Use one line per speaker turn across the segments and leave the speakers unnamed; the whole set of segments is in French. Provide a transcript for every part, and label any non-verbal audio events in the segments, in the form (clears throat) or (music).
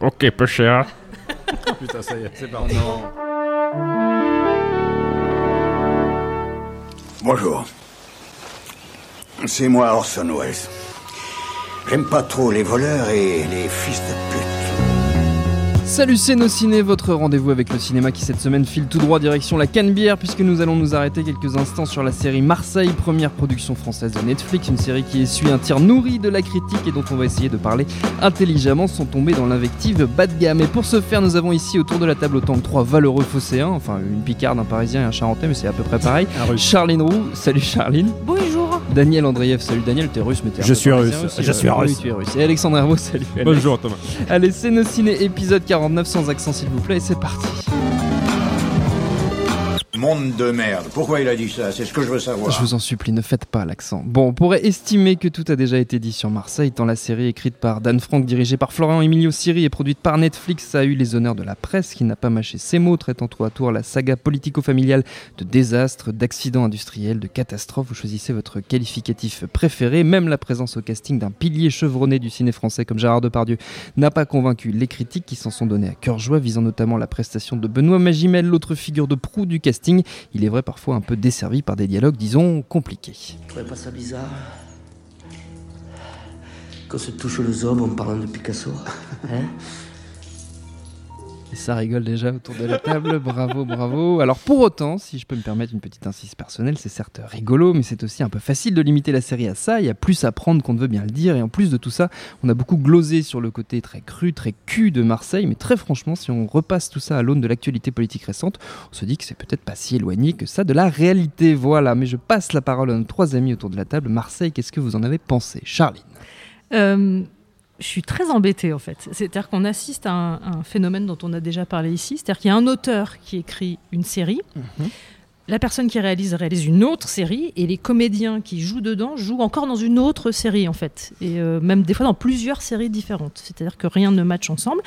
Ok, peu cher. (laughs)
Putain, ça y est, c'est parti.
Bonjour. C'est moi Orson Welles. J'aime pas trop les voleurs et les fils de pute.
Salut c'est nos ciné, votre rendez-vous avec le cinéma qui cette semaine file tout droit direction la Canebière puisque nous allons nous arrêter quelques instants sur la série Marseille, première production française de Netflix, une série qui essuie un tir nourri de la critique et dont on va essayer de parler intelligemment sans tomber dans l'invective bas de gamme. Et pour ce faire, nous avons ici autour de la table autant que trois valeureux phocéens, enfin une picarde, un parisien et un charentais, mais c'est à peu près pareil. Charline Roux, salut Charline.
Bonjour.
Daniel Andreev, salut Daniel, t'es russe mais t'es
Je suis russe,
aussi,
je suis
Oui,
russe.
tu es russe. Et Alexandre Herbeau, salut. Alex.
Bonjour Thomas.
Allez, c'est nos ciné épisode 49 sans accent s'il vous plaît et c'est parti.
Monde de merde. Pourquoi il a dit ça? C'est ce que je veux savoir.
Je vous en supplie, ne faites pas l'accent. Bon, on pourrait estimer que tout a déjà été dit sur Marseille, tant la série écrite par Dan Frank, dirigée par Florian Emilio Siri et produite par Netflix a eu les honneurs de la presse qui n'a pas mâché ses mots, traitant tour à tour la saga politico-familiale de désastres, d'accidents industriels, de catastrophes. Vous choisissez votre qualificatif préféré. Même la présence au casting d'un pilier chevronné du ciné français comme Gérard Depardieu n'a pas convaincu les critiques qui s'en sont donnés à cœur joie, visant notamment la prestation de Benoît Magimel, l'autre figure de proue du casting. Il est vrai parfois un peu desservi par des dialogues, disons, compliqués.
Tu trouvez pas ça bizarre Qu'on se touche le zob en parlant de Picasso Hein?
Et ça rigole déjà autour de la table, (laughs) bravo, bravo. Alors pour autant, si je peux me permettre une petite insiste personnelle, c'est certes rigolo, mais c'est aussi un peu facile de limiter la série à ça. Il y a plus à prendre qu'on ne veut bien le dire, et en plus de tout ça, on a beaucoup glosé sur le côté très cru, très cul de Marseille, mais très franchement, si on repasse tout ça à l'aune de l'actualité politique récente, on se dit que c'est peut-être pas si éloigné que ça de la réalité. Voilà, mais je passe la parole à nos trois amis autour de la table. Marseille, qu'est-ce que vous en avez pensé? Charline
Euh, je suis très embêtée en fait. C'est-à-dire qu'on assiste à un, un phénomène dont on a déjà parlé ici. C'est-à-dire qu'il y a un auteur qui écrit une série. La personne qui réalise réalise une autre série et les comédiens qui jouent dedans jouent encore dans une autre série en fait et euh, même des fois dans plusieurs séries différentes. C'est-à-dire que rien ne matche ensemble.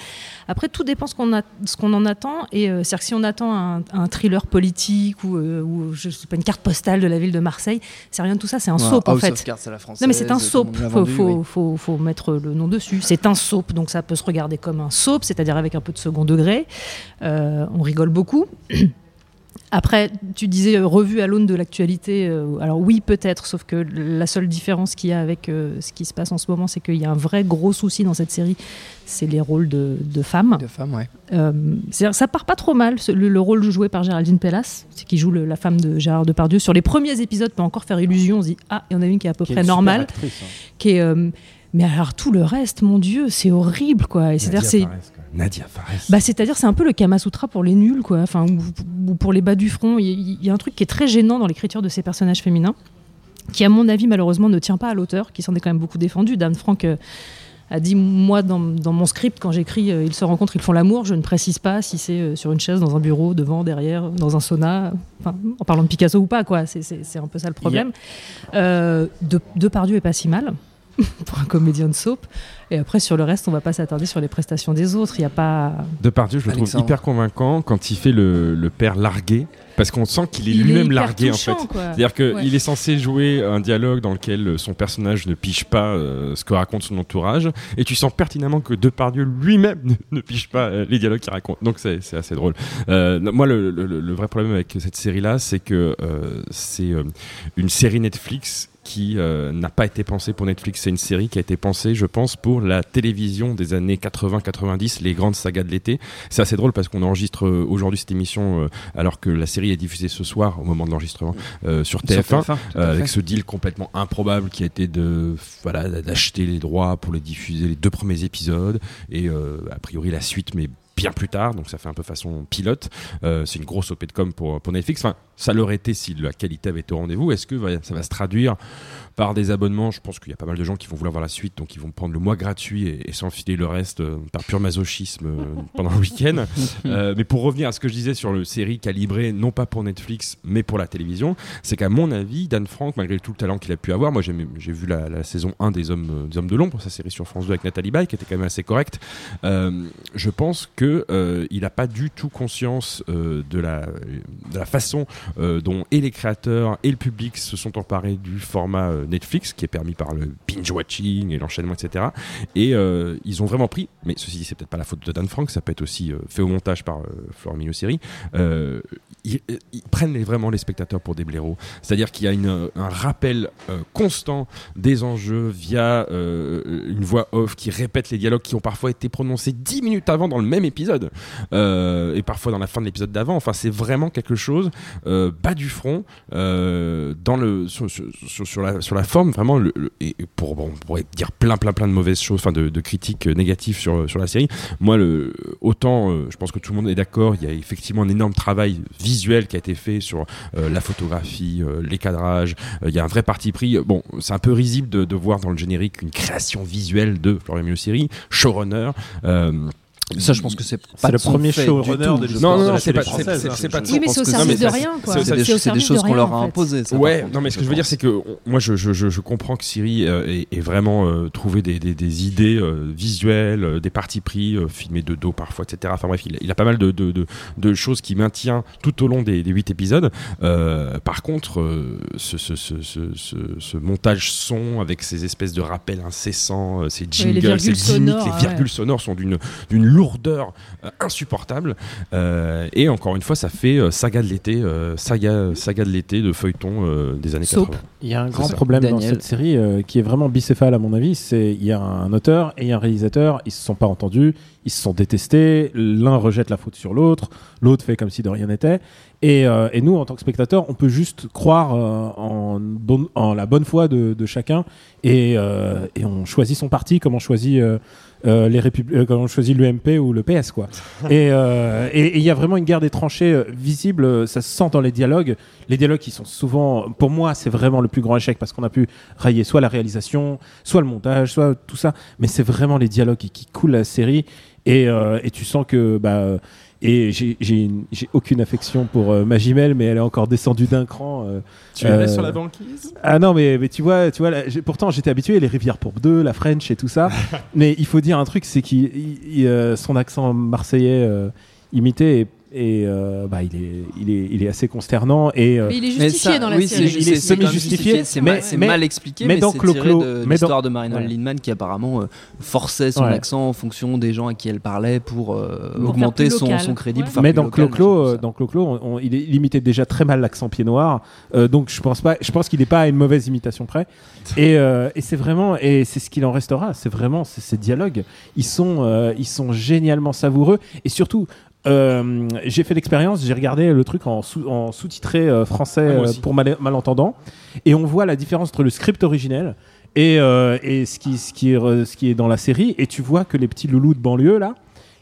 Après tout dépend ce qu'on a, ce qu'on en attend et euh, c'est-à-dire que si on attend un, un thriller politique ou, euh, ou je sais pas une carte postale de la ville de Marseille, c'est rien de tout ça. C'est un soap en fait. Non mais c'est un soap, faut, faut, faut, faut mettre le nom dessus. C'est un soap, donc ça peut se regarder comme un soap, c'est-à-dire avec un peu de second degré. On rigole beaucoup. (clears throat) Après, tu disais euh, revue à l'aune de l'actualité. euh, alors oui, peut-être, sauf que la seule différence qu'il y a avec euh, ce qui se passe en ce moment, c'est qu'il y a un vrai gros souci dans cette série, c'est les rôles de, de femmes.
De femmes, ouais.
Euh, c'est-à-dire, ça part pas trop mal, le, le rôle joué par Géraldine Pellas, qui joue le- la femme de Gérard Depardieu. Sur les premiers épisodes, peut encore faire illusion. On se dit ah, il y en a une qui est à peu près normale, qui est. euh, mais alors tout le reste, mon Dieu, c'est horrible quoi. C'est-à-dire c'est
Nadia Fares.
bah, c'est-à-dire, c'est un peu le Kama Sutra pour les nuls, quoi. Enfin, ou, ou pour les bas du front. Il y, a un truc qui est très gênant dans l'écriture de ces personnages féminins, qui, à mon avis, malheureusement, ne tient pas à l'auteur, qui s'en est quand même beaucoup défendu. Dan Frank euh, a dit Moi, dans, dans mon script, quand j'écris euh, Ils se rencontrent, ils font l'amour, je ne précise pas si c'est euh, sur une chaise, dans un bureau, devant, derrière, dans un sauna, enfin, en parlant de Picasso ou pas, quoi. C'est- un peu ça le problème. Euh, de, Depardieu est pas si mal. (laughs) pour un comédien de soap et après sur le reste on va pas s'attarder sur les prestations des autres il y a pas
Depardieu, je le trouve hyper convaincant quand il fait le, le père largué, parce qu'on sent qu'il est lui-même largué
touchant,
en fait.
quoi.
C'est-à-dire qu'il
Ouais.
est censé jouer un dialogue dans lequel euh, son personnage ne pige pas euh, ce que raconte son entourage, et tu sens pertinemment que Depardieu lui-même (laughs) ne, ne pige pas euh, les dialogues qu'il raconte. Donc c'est c'est assez drôle. Euh, moi, le, le- le vrai problème avec cette série-là, c'est que euh, c'est euh, une série Netflix qui euh, n'a pas été pensée pour Netflix. C'est une série qui a été pensée, je pense, pour la télévision des années 80-90, les grandes sagas de l'été. C'est assez drôle parce qu'on enregistre euh, aujourd'hui cette émission euh, alors que la série est diffusée ce soir au moment de l'enregistrement euh, sur TF1.
Sur TF1, tout à
Euh, avec ce deal complètement improbable qui a été de voilà d'acheter les droits pour les diffuser les deux premiers épisodes et a priori la suite mais bien plus tard donc ça fait un peu façon pilote c'est une grosse op de com pour, pour Netflix enfin ça l'aurait été si la qualité avait été au rendez-vous. Est-ce que ça va se traduire par des abonnements? Je pense qu'il y a pas mal de gens qui vont vouloir voir la suite, donc ils vont prendre le mois gratuit et, et s'enfiler le reste euh, par pur masochisme euh, (laughs) pendant le week-end. Euh, mais pour revenir à ce que je disais sur le série calibrée, non pas pour Netflix, mais pour la télévision, c'est qu'à mon avis, Dan Frank, malgré tout le talent qu'il a pu avoir, moi j'ai vu la, la saison 1 des Hommes, des Hommes de l'Ombre, sa série sur France 2 avec Nathalie Baye, qui était quand même assez correcte. Je pense que euh, il n'a pas du tout conscience de, la, de la façon dont et les créateurs et le public se sont emparés du format euh, Netflix, qui est permis par le binge-watching et l'enchaînement, etc. Et euh, ils ont vraiment pris, mais ceci dit, c'est peut-être pas la faute de Dan Frank, ça peut être aussi euh, fait au montage par euh, Florent Mignot-Série, euh, ils, prennent vraiment les spectateurs pour des blaireaux. C'est-à-dire qu'il y a un rappel euh, constant des enjeux via euh, une voix off qui répète les dialogues qui ont parfois été prononcés dix minutes avant dans le même épisode euh, et parfois dans la fin de l'épisode d'avant. Enfin, c'est vraiment quelque chose euh, bas du front euh, dans le sur, la sur la forme vraiment et pour bon, on pourrait dire plein plein plein de mauvaises choses, enfin de, critiques négatives sur sur la série. Moi, le autant euh, je pense que tout le monde est d'accord, il y a effectivement un énorme travail visuel qui a été fait sur la photographie, les cadrages. Il y a un vrai parti pris. Bon, c'est un peu risible de, voir dans le générique une création visuelle de Florian Mignot-Série, showrunner.
Ça, je pense que c'est pas
C'est le premier
fait
showrunner
du tout.
de l'histoire
Non, non,
la
c'est pas- c'est- c'est-
hein.
pas
Oui, mais c'est au service de rien, quoi.
c'est-
des, choses qu'on leur a imposées.
Ouais, non, mais ce que je veux dire, c'est que on- moi, je, je, je, je comprends que Siri euh, ait, vraiment euh, trouvé des, des, des idées euh, visuelles, euh, des partis pris, euh, filmés de dos parfois, etc. Enfin bref, il, a- pas mal de, de, de, de choses qui maintient tout au long des, des huit épisodes. Euh, par contre, euh, ce, ce, ce, ce, ce, ce montage son avec ces espèces de rappels incessants, euh, ces
les
jingles,
virgules
ces les virgules sonores sont d'une d'une lourdeur euh, insupportable. Euh, et encore une fois, ça fait euh, saga de l'été, euh, saga, saga de l'été de feuilleton euh, des années
Soap.
80.
Il y a un grand
ça.
problème dans cette série euh, qui est vraiment bicéphale à mon avis. C'est il y a un auteur et un réalisateur. Ils se sont pas entendus, ils se sont détestés. L'un rejette la faute sur l'autre, l'autre fait comme si de rien n'était. Et, euh, et nous, en tant que spectateurs, on peut juste croire euh, en, la bonne foi de, de chacun et, euh, et on choisit son parti comme on choisit. les répub- comme on choisit l'UMP ou le PS quoi. (laughs) et il y a vraiment une guerre des tranchées visible, ça se sent dans les dialogues. Les dialogues qui sont souvent, pour moi, c'est vraiment le plus grand échec parce qu'on a pu railler soit la réalisation, soit le montage, soit tout ça, mais c'est vraiment les dialogues qui, qui coulent la série et, euh, et tu sens que bah et j'ai- j'ai une- j'ai aucune affection pour euh, Magimel, mais elle est encore descendue d'un cran. euh,
Tu
Euh,
sur la banquise?
Ah non, mais, mais tu vois, tu vois là, pourtant j'étais habitué, les Rivières pour deux, la French et tout ça. (laughs) mais il faut dire un truc, c'est euh, son accent marseillais euh, imité et, et, euh, bah, il, est, il, est, il est assez consternant. Et, euh,
Mais il est
Mais
justifié
ça,
dans la
oui,
série.
Il est semi-justifié,
C'est
mais-
mal, c'est
mais-
mal expliqué,
mais
mais,
dans
c'est
Clo
tiré
Clo-
de
mais dans-
l'histoire de Marinol
Ouais.
Lindman qui apparemment euh, forçait son
Ouais.
accent en fonction des gens à qui elle parlait pour, euh,
Pour
augmenter son, son crédit.
Ouais.
Pour faire
mais
plus
dans Clo-Clo, euh, dans Clo-Clo, on- on- il, imitait déjà très mal l'accent pied noir. Euh, donc je pense pas, je pense qu'il n'est pas à une mauvaise imitation près. (laughs) Et, euh, et c'est vraiment, et c'est ce qu'il en restera. C'est vraiment ces, dialogues. Ils sont, euh, ils sont génialement savoureux. Et surtout, euh, j'ai fait l'expérience. J'ai regardé le truc en, sous, en sous-titré euh, français
Ah,
euh, pour mal- malentendants. Et on voit la différence entre le script originel. Et, euh, et ce, qui, ce, qui est, re- ce qui est dans la série, et tu vois que les petits loulous de banlieue là,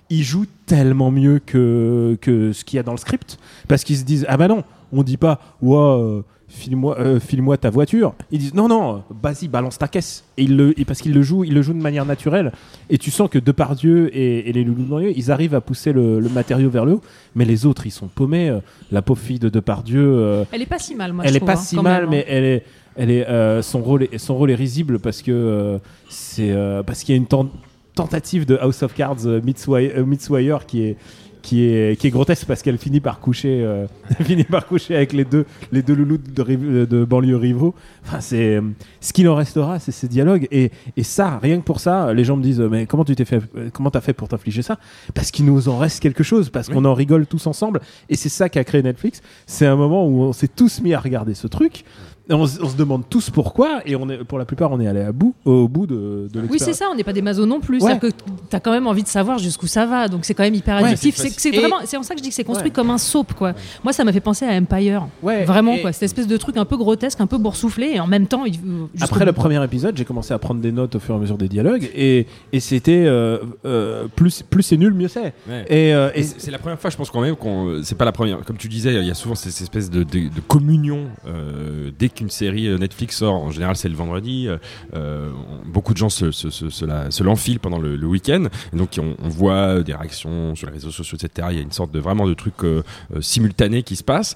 ils jouent tellement mieux que, que ce qu'il y a dans le script. Parce qu'ils se disent Ah bah non, on dit pas euh, file-moi euh, file-moi ta voiture. Ils disent Non, non, vas-y, balance ta caisse. Et, ils le, et parce qu'ils le jouent, ils le jouent de manière naturelle. Et tu sens que Depardieu et, et les loulous de banlieue, ils arrivent à pousser le, le matériau vers le haut. Mais les autres, ils sont paumés. Euh, La pauvre fille de Depardieu. euh,
Elle est pas si mal, moi.
elle
je
est
trouve,
pas
hein,
si mal,
même,
mais elle est, elle est, euh, son rôle est, son rôle est risible parce que euh, c'est parce qu'il y a une ten- tentative de House of Cards euh, meets Wire, euh, meets Wire qui est qui est qui est grotesque parce qu'elle finit par coucher euh, (laughs) finit par coucher avec les deux les deux loulous de, de banlieue rivaux. Enfin, c'est euh, ce qu'il en restera, c'est ces dialogues. Et, et ça, rien que pour ça, les gens me disent mais comment tu t'es fait, euh, comment t'as fait pour t'infliger ça? Parce qu'il nous en reste quelque chose, parce qu'on en rigole tous ensemble. Et c'est ça qu'a créé Netflix. C'est un moment où on s'est tous mis à regarder ce truc on, se- on se demande tous pourquoi, et on est, pour la plupart, on est allé à bout, au bout de, de
Oui, c'est ça, on n'est pas des masos non plus.
Ouais.
C'est-à-dire que tu as quand même envie de savoir jusqu'où ça va, donc c'est quand même hyper addictif.
c'est
c'est c'est vraiment, c'est en ça que je dis que c'est construit
Ouais.
comme un soap, quoi. Moi, ça m'a fait penser à Empire.
Ouais,
Vraiment, quoi. Cette espèce de truc un peu grotesque, un peu boursouflé, et en même temps. jusqu'au
Après le premier épisode, j'ai commencé à prendre des notes au fur et à mesure des dialogues, et, et c'était euh, euh, plus, plus c'est nul, mieux c'est.
Ouais.
Et, euh, et-
Et c'est c'est la première fois, je pense quand même qu'on. C'est pas la première. Comme tu disais, il y a souvent cette espèce de, de- de communion euh, dès qu'une série euh, Netflix sort. En général, c'est le vendredi. euh, beaucoup de gens se, l'enfilent pendant le, week-end. Donc, on, voit des réactions sur les réseaux sociaux, etc. Il y a une sorte de vraiment de truc euh, euh, simultané qui se passe,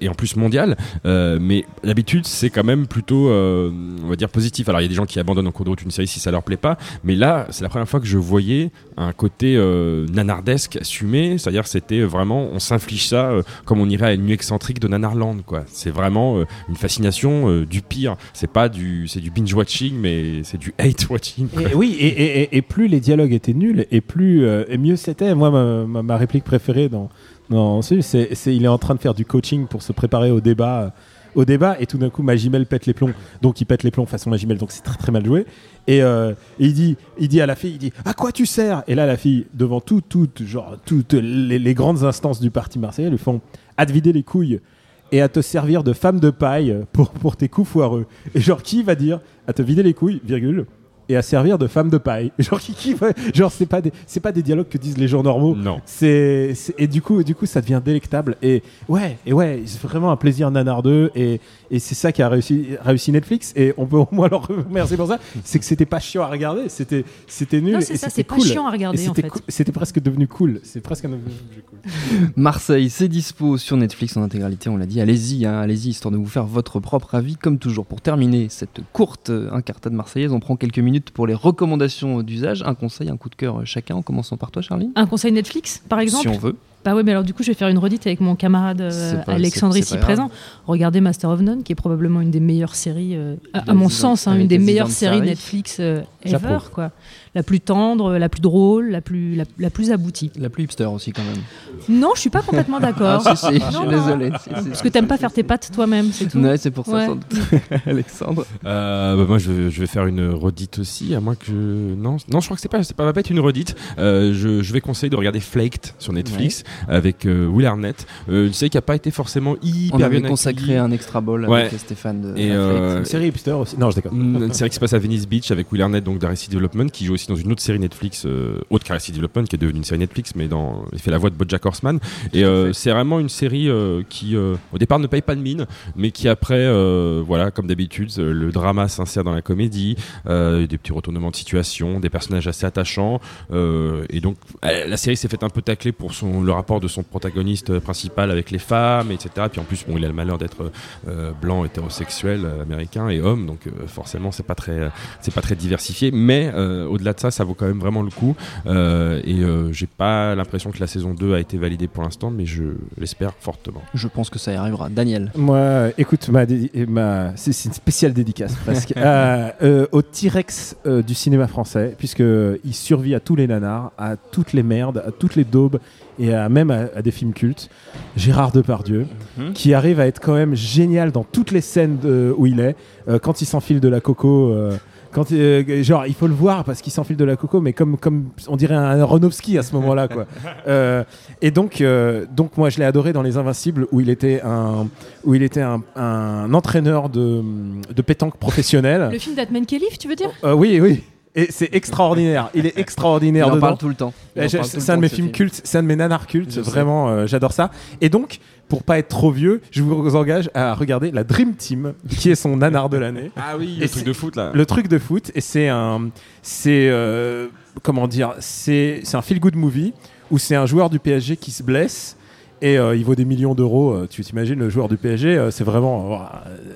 et en plus mondial. Mais d'habitude, c'est quand même plutôt, on va dire, positif. Alors, il y a des gens qui abandonnent en cours de route une série si ça leur plaît pas. Mais là, c'est la première fois que je voyais un côté nanardesque assumé, c'est-à-dire c'était vraiment, on s'inflige ça comme on irait à une nuit excentrique de Nanarland. C'est vraiment une fascination euh, du pire. C'est pas du, c'est du binge watching, mais c'est du hate watching.
oui, et, plus les dialogues étaient nuls, et plus euh, et mieux c'était. Moi, ma, réplique préférée dans, dans ce, c'est, c'est il est en train de faire du coaching pour se préparer au débat, euh, au débat, et tout d'un coup, Magimel pète les plombs. Donc, il pète les plombs façon Magimel, donc c'est très très mal joué. Et, il dit, il dit à la fille, il dit, à quoi tu sers? Et là, la fille, devant tout, toutes, genre toutes les, les grandes instances du parti marseillais, lui font, à te vider les couilles et à te servir de femme de paille pour, pour tes coups foireux. Et genre, qui va dire à te vider les couilles, virgule, et à servir de femme de paille (laughs) Genre, qui, qui genre c'est pas, des, c'est pas des dialogues que disent les gens normaux.
Non.
C'est, et du coup, du coup, ça devient délectable. Et ouais, et ouais, c'est vraiment un plaisir nanardeux. Et, et c'est ça qui a réussi, réussi Netflix. Et on peut au moins leur remercier pour ça. C'est que c'était pas chiant à regarder. C'était, c'était nul.
Non, c'est ça,
c'était
c'est pas chiant à regarder, en fait.
C'était presque devenu cool. C'est presque un devenu cool.
Marseille, c'est dispo sur Netflix en intégralité, on l'a dit. Allez-y, hein, allez-y, histoire de vous faire votre propre avis. Comme toujours, pour terminer cette courte euh, incartade marseillaise, on prend quelques minutes pour les recommandations d'usage. Un conseil, un coup de cœur chacun, en commençant par toi, Charline.
Un conseil Netflix, par exemple
Si on veut.
Bah oui, mais alors du coup, je vais faire une redite avec mon camarade euh,
pas-
Alexandre ici
grave.
présent. Regardez Master of None, qui est probablement une des meilleures séries, euh, à, mon sens, hein, une des meilleures séries Netflix euh, ever, quoi. La plus tendre, la plus drôle, la plus, la, la plus aboutie.
La plus hipster aussi, quand même.
Non, je suis pas complètement d'accord.
Ah, si, si, je suis désolé. si, si.
Parce que t'aimes pas faire tes pattes toi-même, c'est tout.
Ouais, c'est pour ça,
Ouais.
sans doute. (laughs) Alexandre.
Euh, bah, moi, je, je vais faire une redite aussi, à moins que non, non, je crois que c'est pas, c'est pas, va pas être une redite. Euh, je, je vais conseiller de regarder Flaked sur Netflix avec euh, Will Arnett, euh, une série qui a pas été forcément hyper
On avait
bien
consacré un extra ball
Ouais.
avec Stéphane de
Et, euh,
Une série hipster aussi. Non, je déconne.
Une, une série qui se passe à Venice Beach avec Will Arnett donc d'Arrested Development qui joue aussi dans une autre série Netflix euh, autre qu'Arrested Development qui est devenue une série Netflix mais dans il fait la voix de BoJack Horseman et euh, c'est vraiment une série euh, qui euh, au départ ne paye pas de mine mais qui après euh, voilà comme d'habitude euh, le drama s'insère dans la comédie euh, des petits retournements de situation des personnages assez attachants euh, et donc euh, la série s'est faite un peu tacler pour son le rapport de son protagoniste principal avec les femmes etc puis en plus bon il a le malheur d'être euh, blanc hétérosexuel euh, américain et homme donc euh, forcément c'est pas très euh, c'est pas très diversifié. Mais euh, au-delà de ça ça vaut quand même vraiment le coup. Euh, et euh, j'ai pas l'impression que la saison 2 a été validée pour l'instant mais je l'espère fortement.
Je pense que ça y arrivera. Daniel.
Moi, écoute, ma, dé- ma, c'est c'est une spéciale dédicace presque. (laughs) Euh, euh, au T-Rex euh, du cinéma français, puisque il survit à tous les nanars, à toutes les merdes, à toutes les daubes et à, même à, à des films cultes. Gérard Depardieu,
Mhm.
qui arrive à être quand même génial dans toutes les scènes de- où il est, Euh, quand il s'enfile de la coco. euh, quand, euh, genre, il faut le voir parce qu'il s'enfile de la coco, mais comme, comme on dirait un Aronofsky à ce moment-là, quoi. (laughs) Euh, et donc, euh, donc moi, je l'ai adoré dans Les Invincibles, où il était un, où il était un, un entraîneur de, de pétanque professionnel.
Le film d'Atman Kelly, tu veux dire?
Euh, oui, oui. Et c'est extraordinaire. Il est (laughs)
Il
extraordinaire
en
dedans.
parle tout le temps. Il en parle tout le
C'est un de
temps
mes films
film.
cultes, c'est un de mes nanars cultes,
Je
vraiment, euh, j'adore ça. Et donc, pour pas être trop vieux, je vous engage à regarder la Dream Team, qui est son nanar de l'année. (laughs)
ah oui
Et
le truc de foot là
Le truc de foot, et c'est un, c'est euh, comment dire, c'est c'est un feel good movie où c'est un joueur du PSG qui se blesse. Et euh, il vaut des millions d'euros. euh, Tu t'imagines, le joueur du PSG, euh, c'est vraiment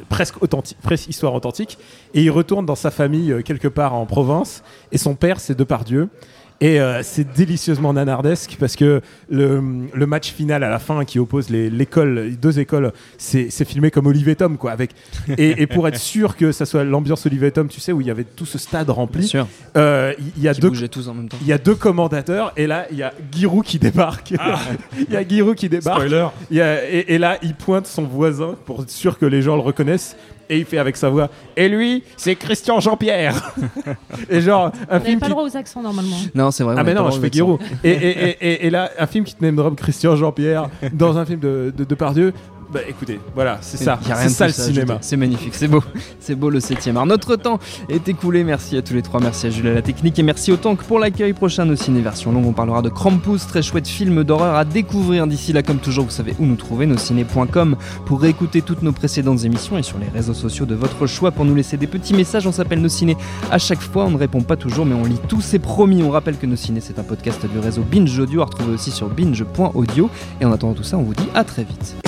presque authentique, presque histoire authentique. Et il retourne dans sa famille quelque part en province. Et son père, c'est Depardieu. Et euh, c'est délicieusement nanardesque parce que le, le match final à la fin qui oppose les, l'école, deux écoles, c'est, c'est filmé comme Olivier Tom, quoi. Avec, (laughs) et, et pour être sûr que ça soit l'ambiance Olivier Tom, tu sais, où il y avait tout ce stade rempli, euh, il y, a
Qui
deux,
bougeaient tous en même temps.
il y a deux commentateurs et là, il y a Giroud qui débarque. (laughs) il y a Giroud qui débarque.
spoiler
Il y a- et, et là, il pointe son voisin pour être sûr que les gens le reconnaissent. Et il fait avec sa voix. Et lui, c'est Christian Jean-Pierre. (laughs) et genre, un
On
film
pas
qui
le droit aux accents normalement.
Non, c'est vrai.
ah mais non, je fais Guérou. Et, et, et, et- et là, un film qui te name drop Christian Jean-Pierre dans un film de, de, de Pardieu. Bah écoutez, voilà, c'est ça,
Y a rien
c'est
de
ça le cinéma.
C'est magnifique, c'est beau, (laughs) c'est beau le 7 art. Notre temps est écoulé. Merci à tous les trois, merci à Jules à la technique et merci au Tank pour l'accueil. Prochain nos ciné version longue, on parlera de Krampus, très chouette film d'horreur à découvrir. D'ici là, comme toujours, vous savez où nous trouver, nosciné.com pour réécouter toutes nos précédentes émissions et sur les réseaux sociaux de votre choix pour nous laisser des petits messages. On s'appelle Nos Ciné à chaque fois, on ne répond pas toujours, mais on lit tous c'est promis. On rappelle que Nos Ciné, c'est un podcast du réseau Binge Audio à retrouver aussi sur binge.audio. Et en attendant tout ça, on vous dit à très vite.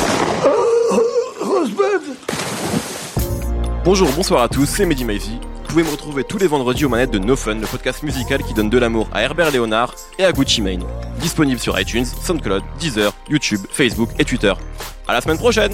Bonjour, bonsoir à tous, c'est Mehdi Maizy. Vous pouvez me retrouver tous les vendredis aux manettes de No Fun, le podcast musical qui donne de l'amour à Herbert Léonard et à Gucci Mane. Disponible sur iTunes, SoundCloud, Deezer, YouTube, Facebook et Twitter. À la semaine prochaine